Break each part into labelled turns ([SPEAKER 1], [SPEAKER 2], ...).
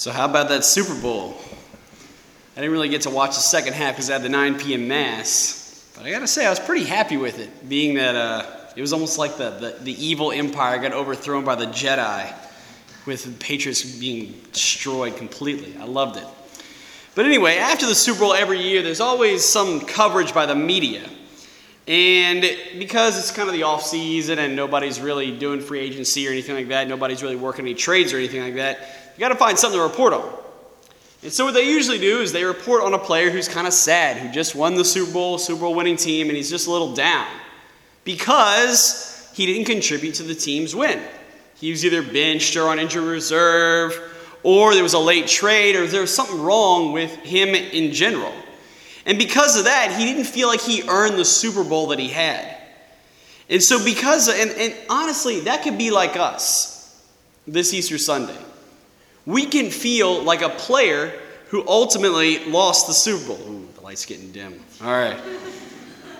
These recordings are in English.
[SPEAKER 1] So, how about that Super Bowl? I didn't really get to watch the second half because I had the 9 p.m. Mass. But I gotta say, I was pretty happy with it, being that uh, it was almost like the, the, the evil empire got overthrown by the Jedi, with the Patriots being destroyed completely. I loved it. But anyway, after the Super Bowl every year, there's always some coverage by the media. And because it's kind of the off season and nobody's really doing free agency or anything like that, nobody's really working any trades or anything like that, you got to find something to report on. And so what they usually do is they report on a player who's kind of sad, who just won the Super Bowl, Super Bowl winning team, and he's just a little down because he didn't contribute to the team's win. He was either benched or on injury reserve, or there was a late trade, or there was something wrong with him in general. And because of that, he didn't feel like he earned the Super Bowl that he had. And so, because, and, and honestly, that could be like us this Easter Sunday we can feel like a player who ultimately lost the Super Bowl. Ooh, the light's getting dim. All right.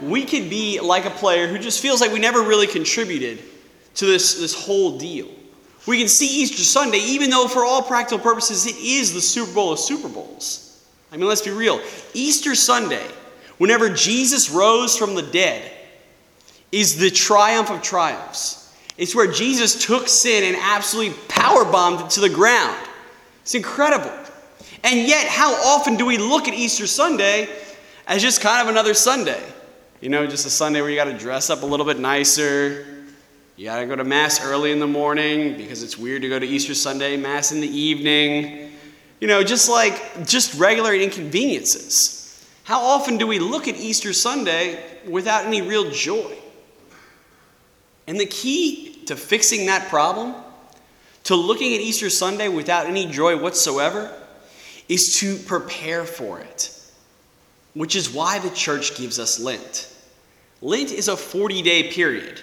[SPEAKER 1] We could be like a player who just feels like we never really contributed to this, this whole deal. We can see Easter Sunday, even though for all practical purposes it is the Super Bowl of Super Bowls. I mean, let's be real. Easter Sunday, whenever Jesus rose from the dead, is the triumph of triumphs. It's where Jesus took sin and absolutely power bombed it to the ground. It's incredible. And yet, how often do we look at Easter Sunday as just kind of another Sunday? You know, just a Sunday where you got to dress up a little bit nicer. You got to go to Mass early in the morning because it's weird to go to Easter Sunday, Mass in the evening. You know, just like just regular inconveniences. How often do we look at Easter Sunday without any real joy? And the key to fixing that problem to looking at Easter Sunday without any joy whatsoever is to prepare for it, which is why the church gives us Lent. Lent is a 40 day period,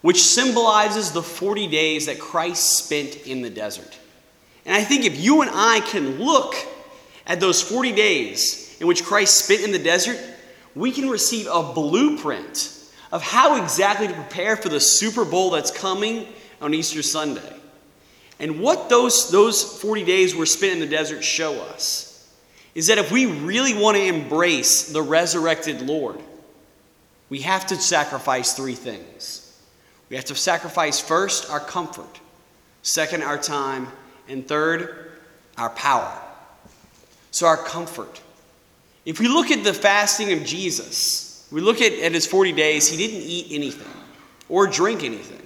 [SPEAKER 1] which symbolizes the 40 days that Christ spent in the desert. And I think if you and I can look at those 40 days in which Christ spent in the desert, we can receive a blueprint of how exactly to prepare for the Super Bowl that's coming on Easter Sunday. And what those, those 40 days were spent in the desert show us is that if we really want to embrace the resurrected Lord, we have to sacrifice three things. We have to sacrifice first our comfort, second, our time, and third, our power. So, our comfort. If we look at the fasting of Jesus, we look at, at his 40 days, he didn't eat anything or drink anything,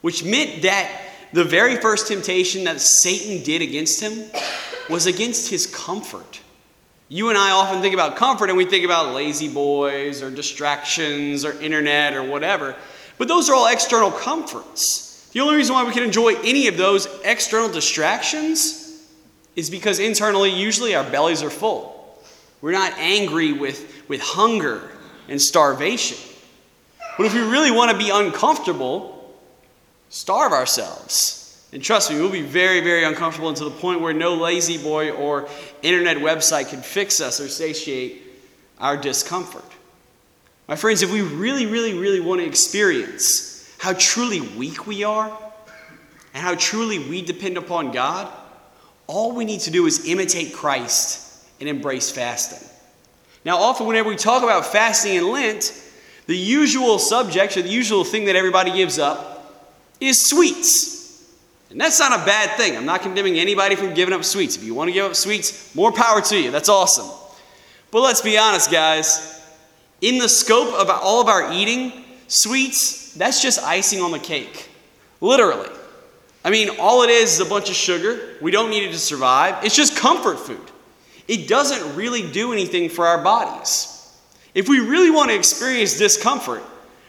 [SPEAKER 1] which meant that the very first temptation that Satan did against him was against his comfort. You and I often think about comfort and we think about La-Z-Boys or distractions or internet or whatever, but those are all external comforts. The only reason why we can enjoy any of those external distractions is because internally, usually our bellies are full. We're not angry with, with hunger and starvation. But if we really want to be uncomfortable, starve ourselves. And trust me, we'll be very, very uncomfortable to the point where no La-Z-Boy or internet website can fix us or satiate our discomfort. My friends, if we really, really, really want to experience how truly weak we are and how truly we depend upon God, all we need to do is imitate Christ and embrace fasting. Now, often, whenever we talk about fasting and Lent, the usual subject or the usual thing that everybody gives up is sweets. And that's not a bad thing. I'm not condemning anybody from giving up sweets. If you want to give up sweets, more power to you. That's awesome. But let's be honest, guys. In the scope of all of our eating, sweets, that's just icing on the cake. Literally. I mean, all it is is a bunch of sugar. We don't need it to survive. It's just comfort food. It doesn't really do anything for our bodies. If we really want to experience discomfort,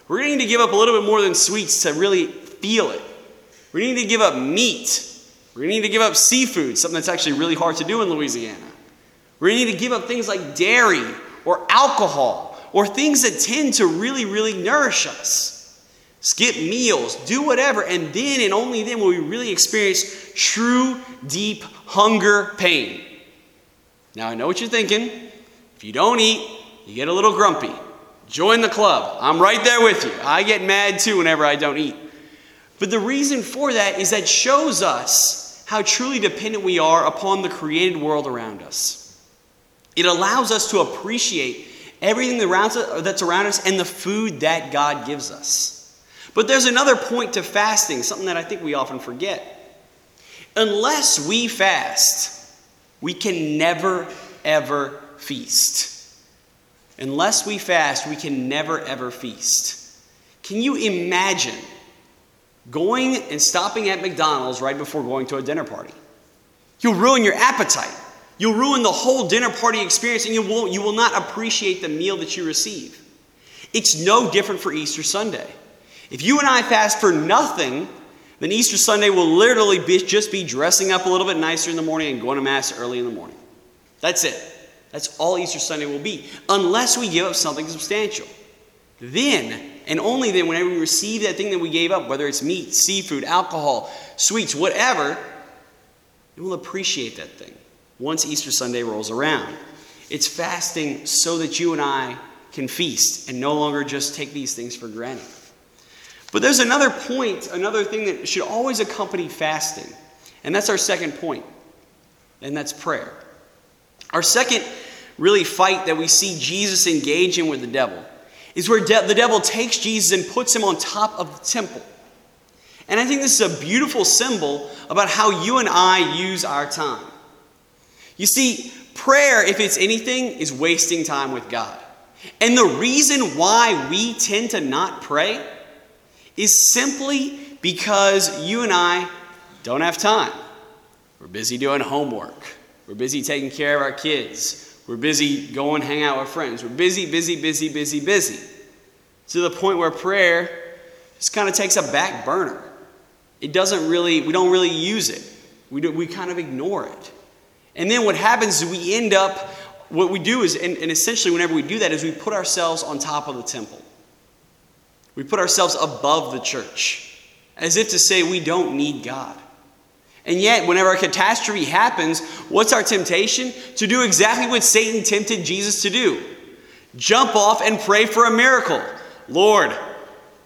[SPEAKER 1] we're going to need to give up a little bit more than sweets to really feel it. We need to give up meat. We need to give up seafood, something that's actually really hard to do in Louisiana. We need to give up things like dairy or alcohol or things that tend to really, really nourish us. Skip meals, do whatever, and then and only then will we really experience true, deep hunger pain. Now, I know what you're thinking. If you don't eat, you get a little grumpy. Join the club. I'm right there with you. I get mad too whenever I don't eat. But the reason for that is that shows us how truly dependent we are upon the created world around us. It allows us to appreciate everything that's around us and the food that God gives us. But there's another point to fasting, something that I think we often forget. Unless we fast, we can never, ever feast. Unless we fast, we can never, ever feast. Can you imagine going and stopping at McDonald's right before going to a dinner party? You'll ruin your appetite. You'll ruin the whole dinner party experience and you will, you will not appreciate the meal that you receive. It's no different for Easter Sunday. If you and I fast for nothing, then Easter Sunday will literally be, just be dressing up a little bit nicer in the morning and going to Mass early in the morning. That's it. That's all Easter Sunday will be, unless we give up something substantial. Then, and only then, whenever we receive that thing that we gave up, whether it's meat, seafood, alcohol, sweets, whatever, we will appreciate that thing once Easter Sunday rolls around. It's fasting so that you and I can feast and no longer just take these things for granted. But there's another point, another thing that should always accompany fasting, and that's our second point, and that's prayer. Our second really fight that we see Jesus engaging with the devil is where de- the devil takes Jesus and puts him on top of the temple. And I think this is a beautiful symbol about how you and I use our time. You see, prayer, if it's anything, is wasting time with God. And the reason why we tend to not pray is simply because you and I don't have time. We're busy doing homework. We're busy taking care of our kids. We're busy going hang out with friends. We're busy, busy, busy, busy, busy. To the point where prayer just kind of takes a back burner. It doesn't really, we don't really use it. We, do, we kind of ignore it. And then what happens is we end up, what we do is, and, and essentially whenever we do that, is we put ourselves on top of the temple. We put ourselves above the church, as if to say we don't need God. And yet, whenever a catastrophe happens, what's our temptation? To do exactly what Satan tempted Jesus to do jump off and pray for a miracle. Lord,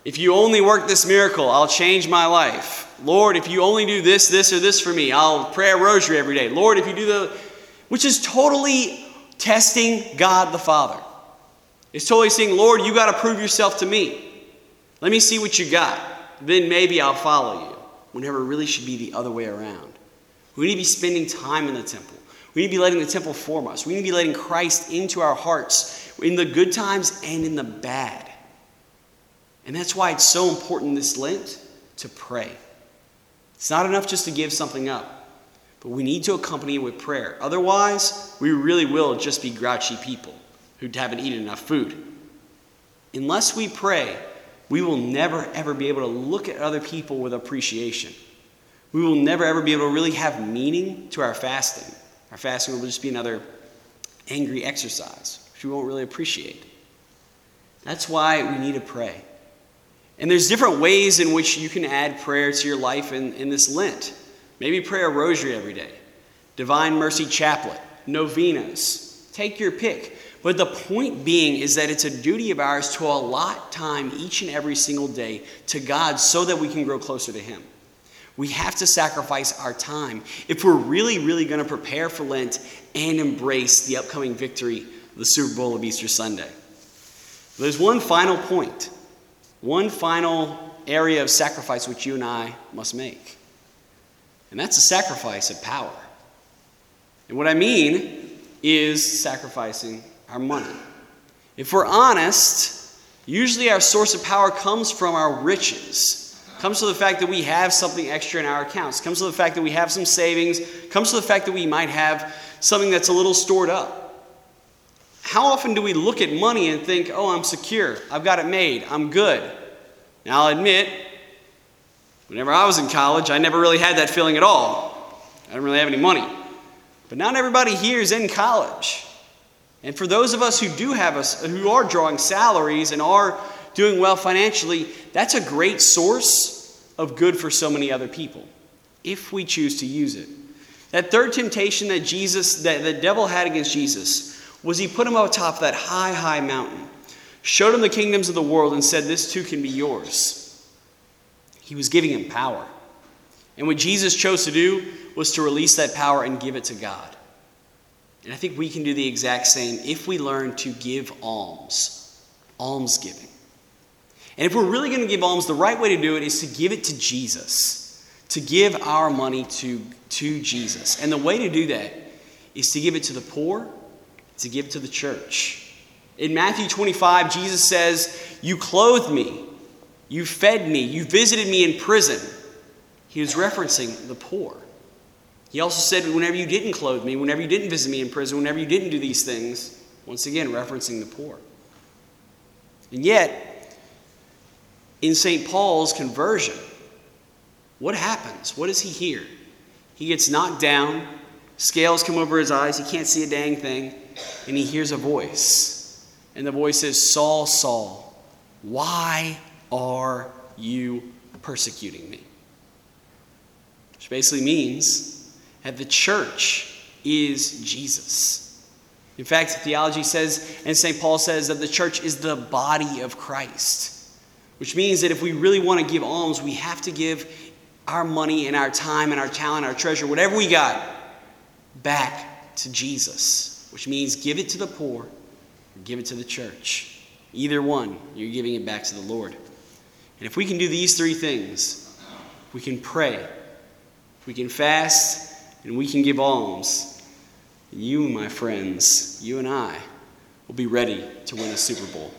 [SPEAKER 1] if you only work this miracle, I'll change my life. Lord, if you only do this, this, or this for me, I'll pray a rosary every day. Lord, if you do the. Which is totally testing God the Father. It's totally saying, Lord, you got to prove yourself to me. Let me see what you got. Then maybe I'll follow you. Whenever it really should be the other way around. We need to be spending time in the temple. We need to be letting the temple form us. We need to be letting Christ into our hearts in the good times and in the bad. And that's why it's so important this Lent to pray. It's not enough just to give something up, but we need to accompany it with prayer. Otherwise, we really will just be grouchy people who haven't eaten enough food. Unless we pray, we will never ever be able to look at other people with appreciation. We will never ever be able to really have meaning to our fasting. Our fasting will just be another angry exercise, which we won't really appreciate. That's why we need to pray. And there's different ways in which you can add prayer to your life in, in this Lent. Maybe pray a rosary every day, Divine Mercy Chaplet, novenas. Take your pick. But the point being is that it's a duty of ours to allot time each and every single day to God so that we can grow closer to Him. We have to sacrifice our time if we're really, really going to prepare for Lent and embrace the upcoming victory, the Super Bowl of Easter Sunday. There's one final point, one final area of sacrifice which you and I must make. And that's a sacrifice of power. And what I mean is sacrificing our money. If we're honest, usually our source of power comes from our riches. Comes to the fact that we have something extra in our accounts. Comes to the fact that we have some savings. Comes to the fact that we might have something that's a little stored up. How often do we look at money and think, oh, I'm secure. I've got it made. I'm good. Now, I'll admit, whenever I was in college, I never really had that feeling at all. I didn't really have any money. But not everybody here is in college. And for those of us who do have us, who are drawing salaries and are doing well financially, that's a great source of good for so many other people if we choose to use it. That third temptation that Jesus, that the devil had against Jesus, was he put him up top of that high, high mountain, showed him the kingdoms of the world, and said, This too can be yours. He was giving him power. And what Jesus chose to do was to release that power and give it to God. And I think we can do the exact same if we learn to give alms, almsgiving. And if we're really going to give alms, the right way to do it is to give it to Jesus, to give our money to, to Jesus. And the way to do that is to give it to the poor, to give it to the church. In Matthew 25, Jesus says, You clothed me, you fed me, you visited me in prison. He was referencing the poor. He also said, Whenever you didn't clothe me, whenever you didn't visit me in prison, whenever you didn't do these things, once again, referencing the poor. And yet, in St. Paul's conversion, what happens? What does he hear? He gets knocked down, scales come over his eyes, he can't see a dang thing, and he hears a voice. And the voice says, Saul, Saul, why are you persecuting me? Which basically means that the church is Jesus. In fact, theology says, and St. Paul says, that the church is the body of Christ, which means that if we really want to give alms, we have to give our money and our time and our talent, our treasure, whatever we got, back to Jesus, which means give it to the poor or give it to the church. Either one, you're giving it back to the Lord. And if we can do these three things, we can pray, we can fast, and we can give alms, you, my friends, you and I, will be ready to win a Super Bowl.